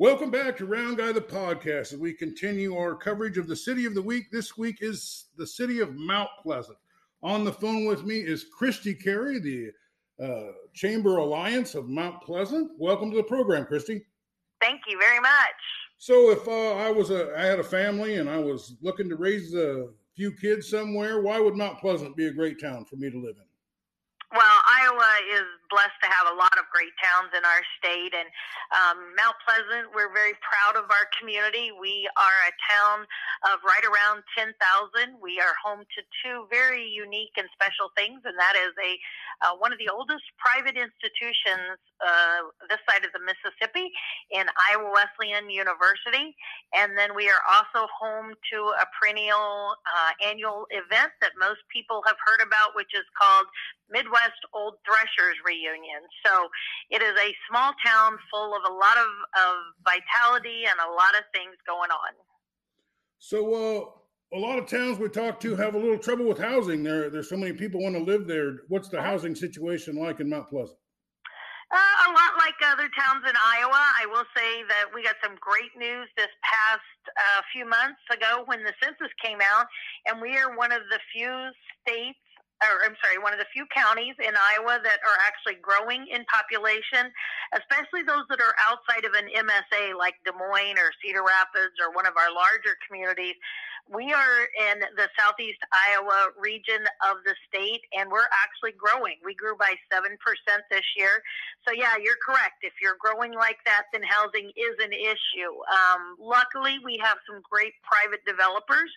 Welcome back to Round Guy the podcast as we continue our coverage of the city of the week. This week is the city of Mount Pleasant. On the phone with me is Christy Carey, the uh, Chamber Alliance of Mount Pleasant. Welcome to the program, Christy. Thank you very much. So, if uh, I was a, I had a family and I was looking to raise a few kids somewhere, why would Mount Pleasant be a great town for me to live in? Well, Iowa is blessed to have a lot of great towns in our state, and um, Mount Pleasant, we're very proud of our community. We are a town of right around 10,000. We are home to two very unique and special things, and that is a uh, one of the oldest private institutions uh, this side of the Mississippi in Iowa Wesleyan University, and then we are also home to a perennial uh, annual event that most people have heard about, which is called Midwest Old Threshers Reunion. So it is a small town full of a lot of, of vitality and a lot of things going on. So, uh, a lot of towns we talk to have a little trouble with housing. There, there's so many people want to live there. What's the housing situation like in Mount Pleasant? Uh, a lot like other towns in Iowa. I will say that we got some great news this past uh, few months ago when the census came out, and we are one of the few states or I'm sorry, one of the few counties in Iowa that are actually growing in population, especially those that are outside of an MSA like Des Moines or Cedar Rapids or one of our larger communities. We are in the southeast Iowa region of the state and we're actually growing. We grew by 7% this year. So, yeah, you're correct. If you're growing like that, then housing is an issue. Um, luckily, we have some great private developers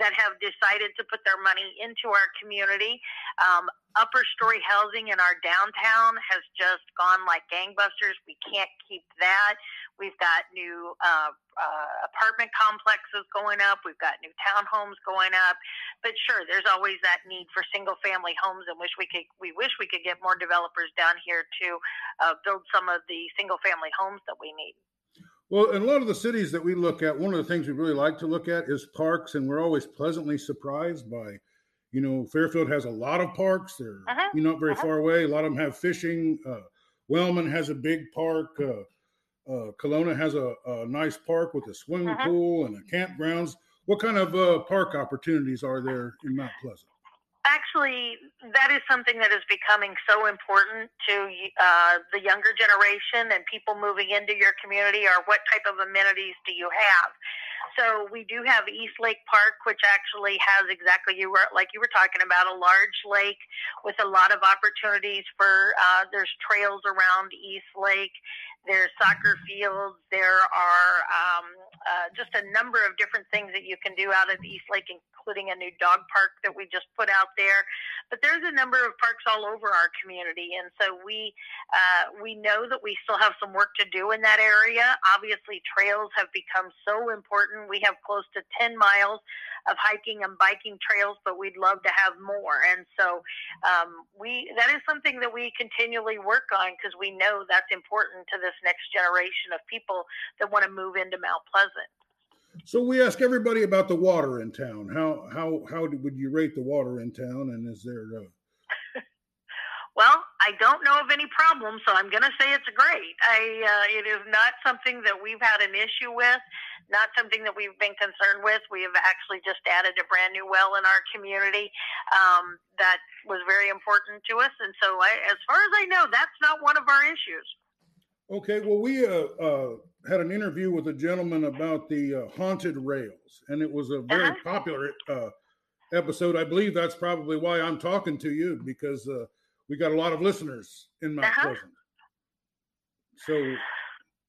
that have decided to put their money into our community. Um, upper story housing in our downtown has just gone like gangbusters. We can't keep that. We've got new uh, uh, apartment complexes going up. We've got new townhomes going up. But sure, there's always that need for single family homes, and wish we could. We wish we could get more developers down here to uh, build some of the single family homes that we need. Well, in a lot of the cities that we look at, one of the things we really like to look at is parks, and we're always pleasantly surprised by, you know, Fairfield has a lot of parks. They're uh-huh. you know not very uh-huh. far away. A lot of them have fishing. Uh, Wellman has a big park. Uh, uh, Kalona has a, a, nice park with a swimming uh-huh. pool and a campgrounds. What kind of uh, park opportunities are there in Mount Pleasant? Actually that is something that is becoming so important to uh, the younger generation and people moving into your community are what type of amenities do you have so we do have east lake park which actually has exactly you were like you were talking about a large lake with a lot of opportunities for uh, there's trails around east lake there's soccer fields. There are um, uh, just a number of different things that you can do out of East Lake, including a new dog park that we just put out there. But there's a number of parks all over our community, and so we uh, we know that we still have some work to do in that area. Obviously, trails have become so important. We have close to 10 miles of hiking and biking trails, but we'd love to have more. And so um, we that is something that we continually work on because we know that's important to this next generation of people that want to move into Mount Pleasant. So we ask everybody about the water in town. How how how would you rate the water in town? And is there uh, well, I don't know of any problems, so I'm going to say it's great. I uh, it is not something that we've had an issue with, not something that we've been concerned with. We have actually just added a brand new well in our community um, that was very important to us, and so I, as far as I know, that's not one of our issues. Okay, well, we uh, uh, had an interview with a gentleman about the uh, haunted rails, and it was a very uh-huh. popular uh, episode. I believe that's probably why I'm talking to you because uh, we got a lot of listeners in Mount uh-huh. Pleasant. So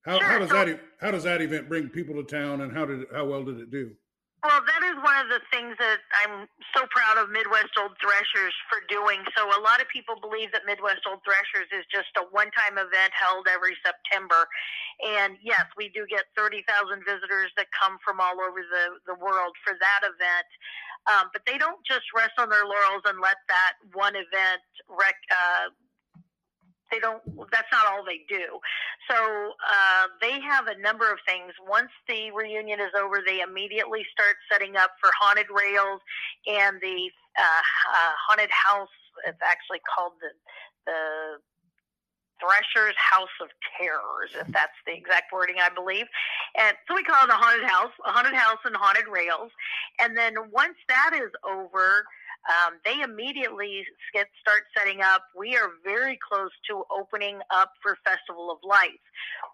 how, sure. how does that how does that event bring people to town and how did how well did it do? Well, that is one of the things that I'm so proud of Midwest Old Threshers for doing. So, a lot of people believe that Midwest Old Threshers is just a one time event held every September. And yes, we do get 30,000 visitors that come from all over the, the world for that event. Um, but they don't just rest on their laurels and let that one event rec- uh, they don't that's not all they do so uh, they have a number of things once the reunion is over they immediately start setting up for haunted rails and the uh, uh, haunted house it's actually called the the Thresher's House of Terrors, if that's the exact wording, I believe. And so we call it a haunted house, a haunted house and haunted rails. And then once that is over, um, they immediately get start setting up. We are very close to opening up for Festival of Lights,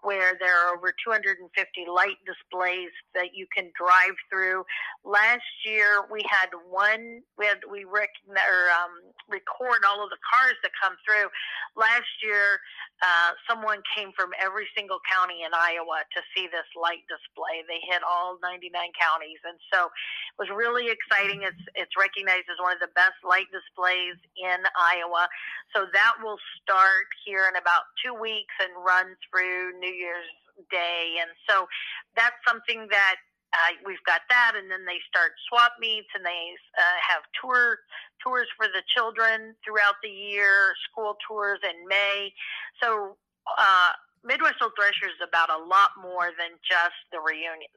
where there are over 250 light displays that you can drive through. Last year we had one. We had we rec- or, um, record all of the cars that come through. Last year, uh, someone came from every single county in Iowa to see this light display. They hit all 99 counties, and so it was really exciting. It's it's recognized as one of the best light displays in Iowa. So that will start here in about two weeks and run through New Year's Day. And so that's something that uh, we've got that, and then they start swap meets, and they uh, have tour tours for the children throughout the year, school tours in May. So uh, Midwest Old Thresher is about a lot more than just the reunion.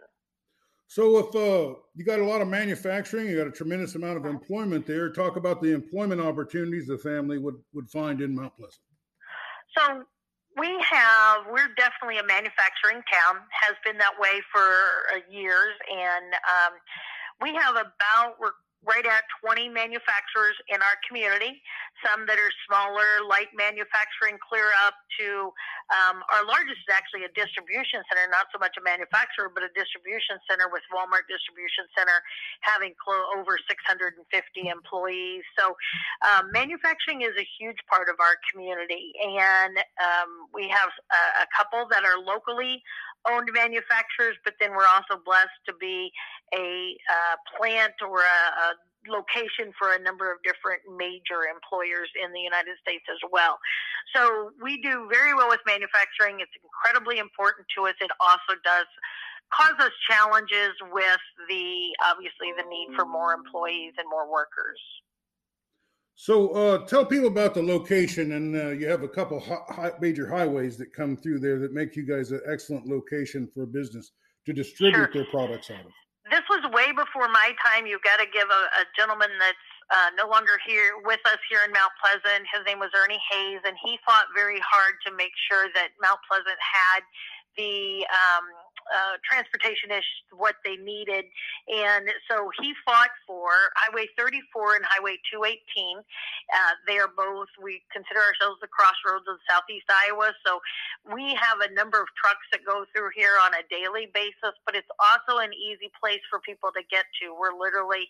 So if uh, you got a lot of manufacturing, you got a tremendous amount of employment there. Talk about the employment opportunities the family would would find in Mount Pleasant. So we have we're definitely a manufacturing town. Has been that way for years, and um, we have about we're right at 20 manufacturers in our community, some that are smaller, light manufacturing, clear up to um, our largest is actually a distribution center, not so much a manufacturer, but a distribution center with Walmart Distribution Center having clo- over 650 employees. So, um, manufacturing is a huge part of our community, and um, we have a, a couple that are locally owned manufacturers, but then we're also blessed to be a uh, plant or a, a location for a number of different major employers in the United States as well. So we do very well with manufacturing. It's incredibly important to us. It also does cause us challenges with the obviously the need for more employees and more workers. So, uh, tell people about the location, and uh, you have a couple hi- major highways that come through there that make you guys an excellent location for a business to distribute sure. their products out of. This was way before my time. You've got to give a, a gentleman that's uh, no longer here with us here in Mount Pleasant. His name was Ernie Hayes, and he fought very hard to make sure that Mount Pleasant had the um, uh, transportation is what they needed. And so he fought for Highway 34 and Highway 218. Uh, they are both, we consider ourselves the crossroads of southeast Iowa. So we have a number of trucks that go through here on a daily basis, but it's also an easy place for people to get to. We're literally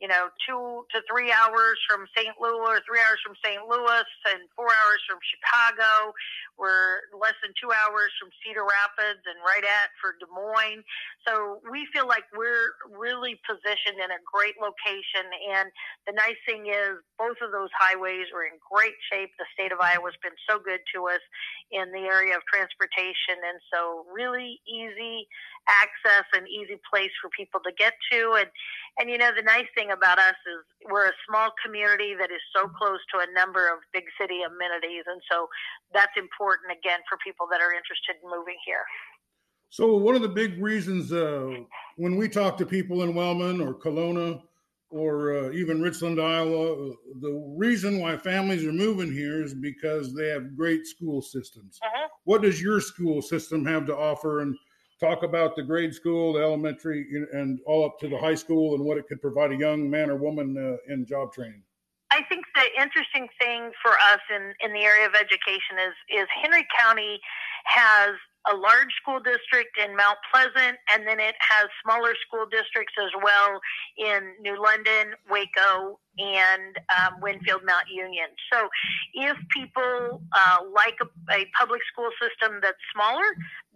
you know, two to three hours from St. Louis, or three hours from St. Louis, and four hours from Chicago. We're less than two hours from Cedar Rapids and right at for Des Moines. So we feel like we're really positioned in a great location. And the nice thing is, both of those highways are in great shape. The state of Iowa has been so good to us in the area of transportation, and so really easy access and easy place for people to get to. And and you know the nice thing about us is we're a small community that is so close to a number of big city amenities, and so that's important again for people that are interested in moving here. So one of the big reasons uh, when we talk to people in Wellman or Kalona or uh, even Richland, Iowa, the reason why families are moving here is because they have great school systems. Uh-huh. What does your school system have to offer? And talk about the grade school, the elementary, and all up to the high school, and what it could provide a young man or woman uh, in job training. I think the interesting thing for us in, in the area of education is is Henry County has a large school district in Mount Pleasant, and then it has smaller school districts as well in New London, Waco, and um, Winfield Mount Union. So, if people uh, like a, a public school system that's smaller,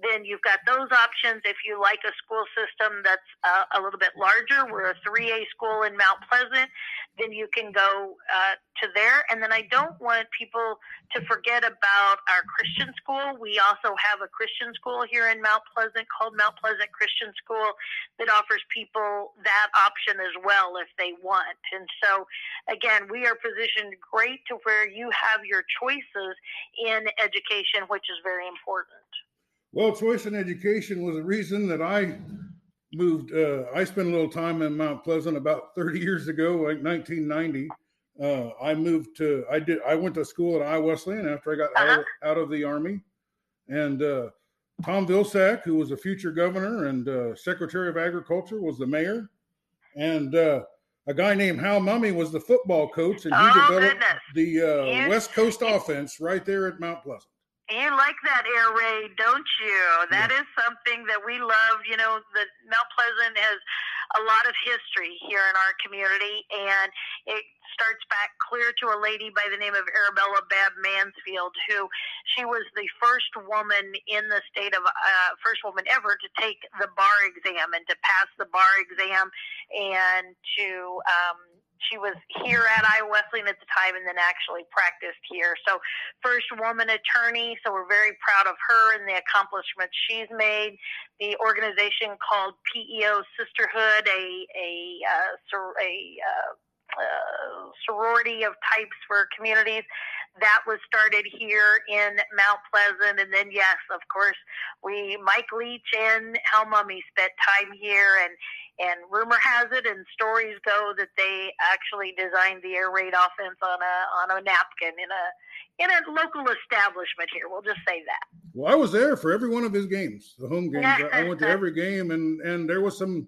then you've got those options. If you like a school system that's uh, a little bit larger, we're a 3A school in Mount Pleasant, then you can go uh, to there. And then I don't want people to forget about our Christian school. We also have a Christian school here in Mount Pleasant called Mount Pleasant Christian School that offers people that option as well if they want. And so, again, we are positioned great to where you have your choices in education, which is very important. Well, choice in education was a reason that I moved. Uh, I spent a little time in Mount Pleasant about 30 years ago, like 1990. uh, I moved to I did I went to school at Iowa Wesleyan after I got uh-huh. out, of, out of the army, and uh, Tom Vilsack, who was a future governor and uh, Secretary of Agriculture, was the mayor, and uh, a guy named Hal Mumme was the football coach, and he oh, developed goodness. the uh, West Coast offense right there at Mount Pleasant. You like that air raid, don't you? That yeah. is something that we love. You know, the Mount Pleasant has a lot of history here in our community, and it starts back clear to a lady by the name of Arabella Babb Mansfield, who she was the first woman in the state of uh, first woman ever to take the bar exam and to pass the bar exam and to um, she was here at Iowa Wesleyan at the time and then actually practiced here. So, first woman attorney. So, we're very proud of her and the accomplishments she's made. The organization called PEO Sisterhood, a, a, uh, a uh, uh, sorority of types for communities. That was started here in Mount Pleasant, and then yes, of course, we Mike Leach and Hal Mumme spent time here, and and rumor has it, and stories go that they actually designed the air raid offense on a on a napkin in a in a local establishment here. We'll just say that. Well, I was there for every one of his games, the home games. I went to every game, and and there was some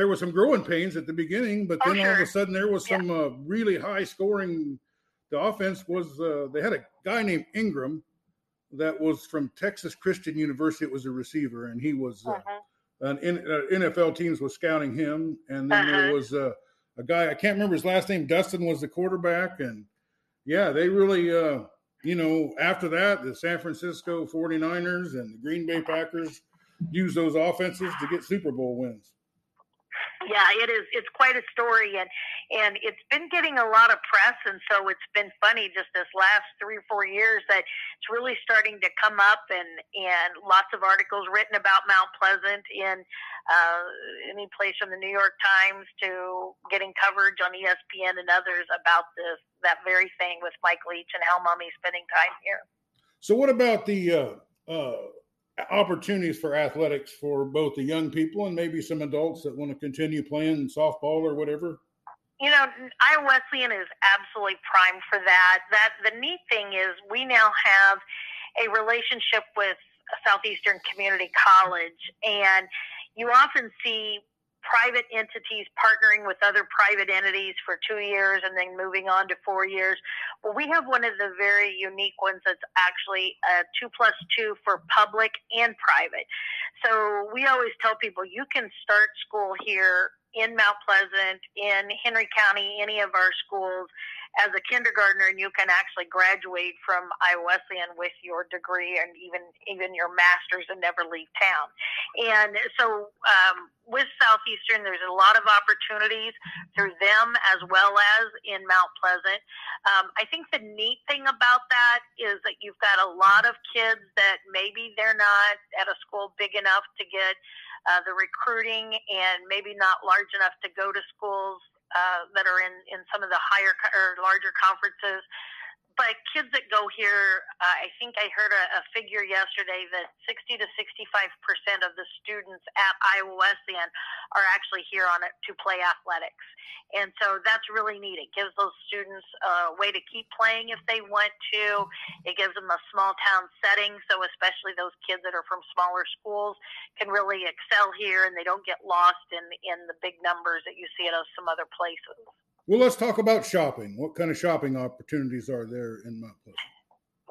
there was some growing pains at the beginning, but oh, then oh, sure. all of a sudden there was some yeah. uh, really high scoring. The offense was uh, they had a guy named Ingram that was from Texas Christian University. It was a receiver, and he was. Uh, uh-huh an uh, NFL teams was scouting him, and then uh-huh. there was a, a guy I can't remember his last name. Dustin was the quarterback, and yeah, they really, uh, you know, after that, the San Francisco 49ers and the Green Bay Packers used those offenses to get Super Bowl wins yeah, it is. It's quite a story, and and it's been getting a lot of press, and so it's been funny just this last three or four years that it's really starting to come up, and and lots of articles written about Mount Pleasant in uh, any place from the New York Times to getting coverage on ESPN and others about this that very thing with Mike Leach and Hal Mumme spending time here. So, what about the uh, uh, opportunities for athletics for both the young people and maybe some adults that want to continue playing softball or whatever? You know, Iowa Wesleyan is absolutely prime for that. That the neat thing is we now have a relationship with Southeastern Community College, and you often see private entities partnering with other private entities for two years and then moving on to four years. Well, we have one of the very unique ones that's actually a two plus two for public and private. So we always tell people you can start school here in Mount Pleasant, in Henry County, any of our schools as a kindergartner and you can actually graduate from Iowa Wesleyan with your degree and even even your master's and never leave town. And so um, with Southeastern, there's a lot of opportunities through them as well as in Mount Pleasant. Um, I think the neat thing about that is that you've got a lot of kids that maybe they're not at a school big enough to get uh, the recruiting and maybe not large enough to go to schools uh, that are in, in some of the higher or larger conferences. But kids that go here, uh, I think I heard a, a figure yesterday that 60 to 65 percent of the students at Iowa Wesleyan are actually here on it to play athletics, and so that's really neat. It gives those students a way to keep playing if they want to. It gives them a small town setting, so especially those kids that are from smaller schools can really excel here, and they don't get lost in in the big numbers that you see at some other places. Well, let's talk about shopping. What kind of shopping opportunities are there in Mount Pleasant?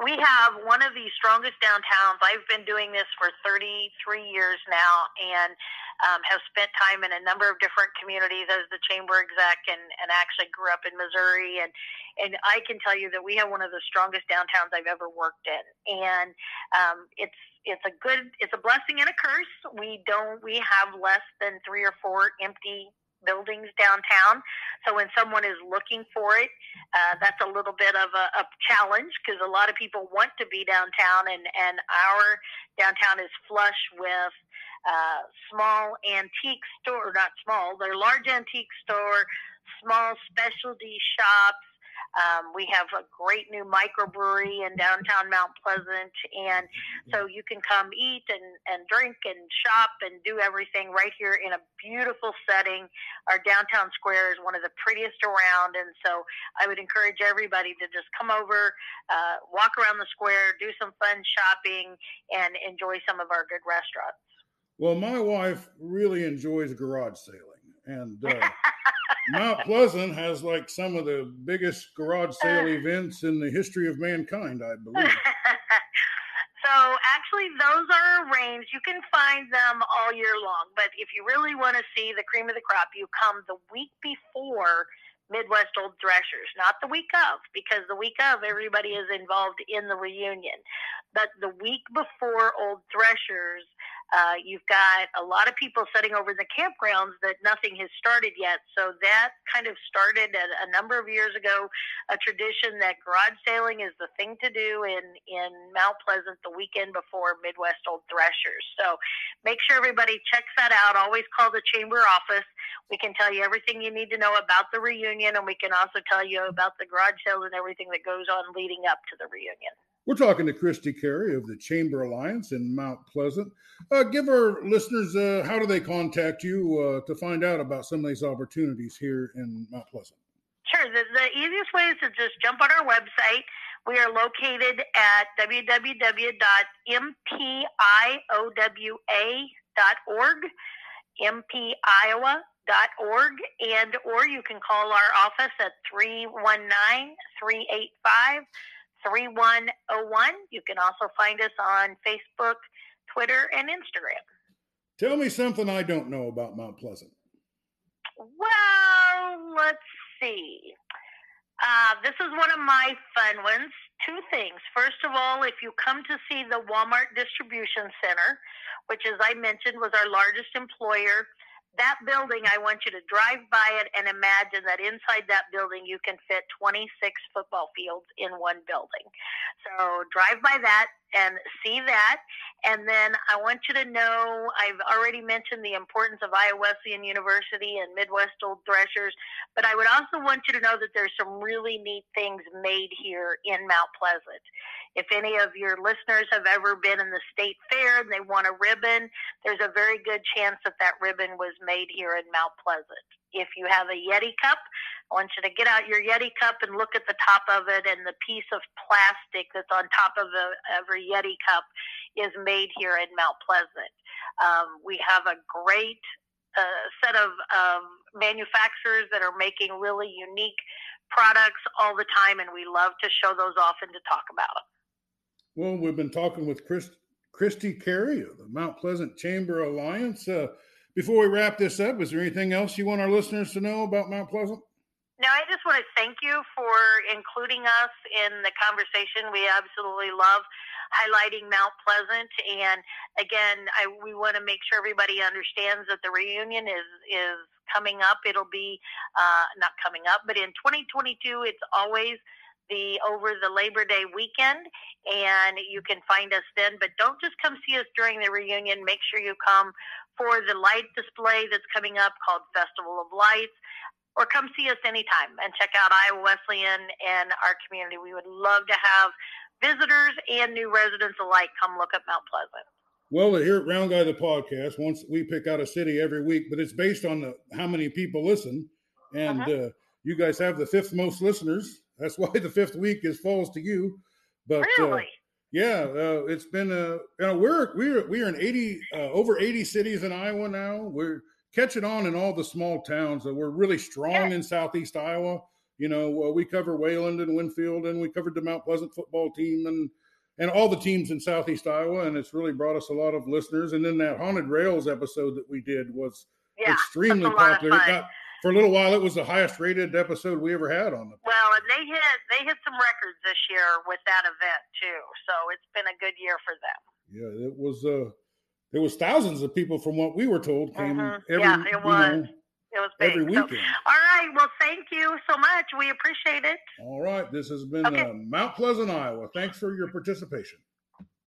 We have one of the strongest downtowns. I've been doing this for 33 years now and um, have spent time in a number of different communities as the chamber exec and, and actually grew up in Missouri. And, and I can tell you that we have one of the strongest downtowns I've ever worked in. And um, it's it's a good it's a blessing and a curse. We don't we have less than three or four empty buildings downtown. So when someone is looking for it, uh, that's a little bit of a, a challenge because a lot of people want to be downtown, and and our downtown is flush with uh, small antique store, not small, they're large antique store, small specialty shops. Um, we have a great new microbrewery in downtown Mount Pleasant, and so you can come eat and, and drink and shop and do everything right here in a beautiful setting. Our downtown square is one of the prettiest around, and so I would encourage everybody to just come over, uh, walk around the square, do some fun shopping, and enjoy some of our good restaurants. Well, my wife really enjoys garage sailing, and uh, Mount Pleasant has like some of the biggest garage sale events in the history of mankind, I believe. so actually, those are arranged. You can find them all year long, but if you really want to see the cream of the crop, you come the week before Midwest Old Threshers, not the week of, because the week of everybody is involved in the reunion. But the week before Old Threshers, uh, you've got a lot of people sitting over the campgrounds that nothing has started yet. So that kind of started a, a number of years ago, a tradition that garage sailing is the thing to do in, in Mount Pleasant the weekend before Midwest Old Threshers. So make sure everybody checks that out. Always call the chamber office. We can tell you everything you need to know about the reunion, and we can also tell you about the garage sales and everything that goes on leading up to the reunion. We're talking to Christy Carey of the Chamber Alliance in Mount Pleasant. Uh, give our listeners uh, how do they contact you uh, to find out about some of these opportunities here in Mount Pleasant? Sure. The, the easiest way is to just jump on our website. We are located at www.mpiowa.org, mpiowa.org, and or you can call our office at 319 385 3101. You can also find us on Facebook, Twitter, and Instagram. Tell me something I don't know about Mount Pleasant. Well, let's see. Uh, this is one of my fun ones. Two things. First of all, if you come to see the Walmart Distribution Center, which, as I mentioned, was our largest employer that building, I want you to drive by it and imagine that inside that building you can fit 26 football fields in one building. So drive by that and see that. And then I want you to know I've already mentioned the importance of Iowa Wesleyan University and Midwest Old Threshers, but I would also want you to know that there's some really neat things made here in Mount Pleasant. If any of your listeners have ever been in the state fair and they want a ribbon, there's a very good chance that that ribbon was made here in Mount Pleasant. If you have a Yeti cup, I want you to get out your Yeti cup and look at the top of it, and the piece of plastic that's on top of a, every Yeti cup is made here in Mount Pleasant. Um, we have a great uh, set of um, manufacturers that are making really unique products all the time, and we love to show those off and to talk about them. Well, we've been talking with Chris, Christy Carey of the Mount Pleasant Chamber Alliance. Uh, before we wrap this up, is there anything else you want our listeners to know about Mount Pleasant? No, I just want to thank you for including us in the conversation. We absolutely love highlighting Mount Pleasant, and again, I, we want to make sure everybody understands that the reunion is is coming up. It'll be uh, not coming up, but in 2022, it's always the over the Labor Day weekend, and you can find us then. But don't just come see us during the reunion. Make sure you come for the light display that's coming up called Festival of Lights or come see us anytime and check out Iowa Wesleyan and our community. We would love to have visitors and new residents alike come look at Mount Pleasant. Well, here at Round Guy the podcast, once we pick out a city every week, but it's based on the, how many people listen, and uh-huh. uh, you guys have the fifth most listeners. That's why the fifth week is falls to you. But uh, really? Uh, yeah, uh, it's been a. You know, we're we're we're in eighty uh, over eighty cities in Iowa now. We're catching on in all the small towns. that we're really strong in Southeast Iowa. You know, uh, we cover Wayland and Winfield, and we covered the Mount Pleasant football team, and and all the teams in Southeast Iowa, and it's really brought us a lot of listeners. And then that haunted rails episode that we did was yeah, extremely popular. Got, for a little while, it was the highest rated episode we ever had on the. Well, and they hit they hit some records this year with that event too, so it's been a good year for them. Yeah, it was. uh there was thousands of people from what we were told came mm-hmm. every yeah, it was. Know, it was big. every weekend. So, all right. Well, thank you so much. We appreciate it. All right. This has been okay. uh, Mount Pleasant, Iowa. Thanks for your participation.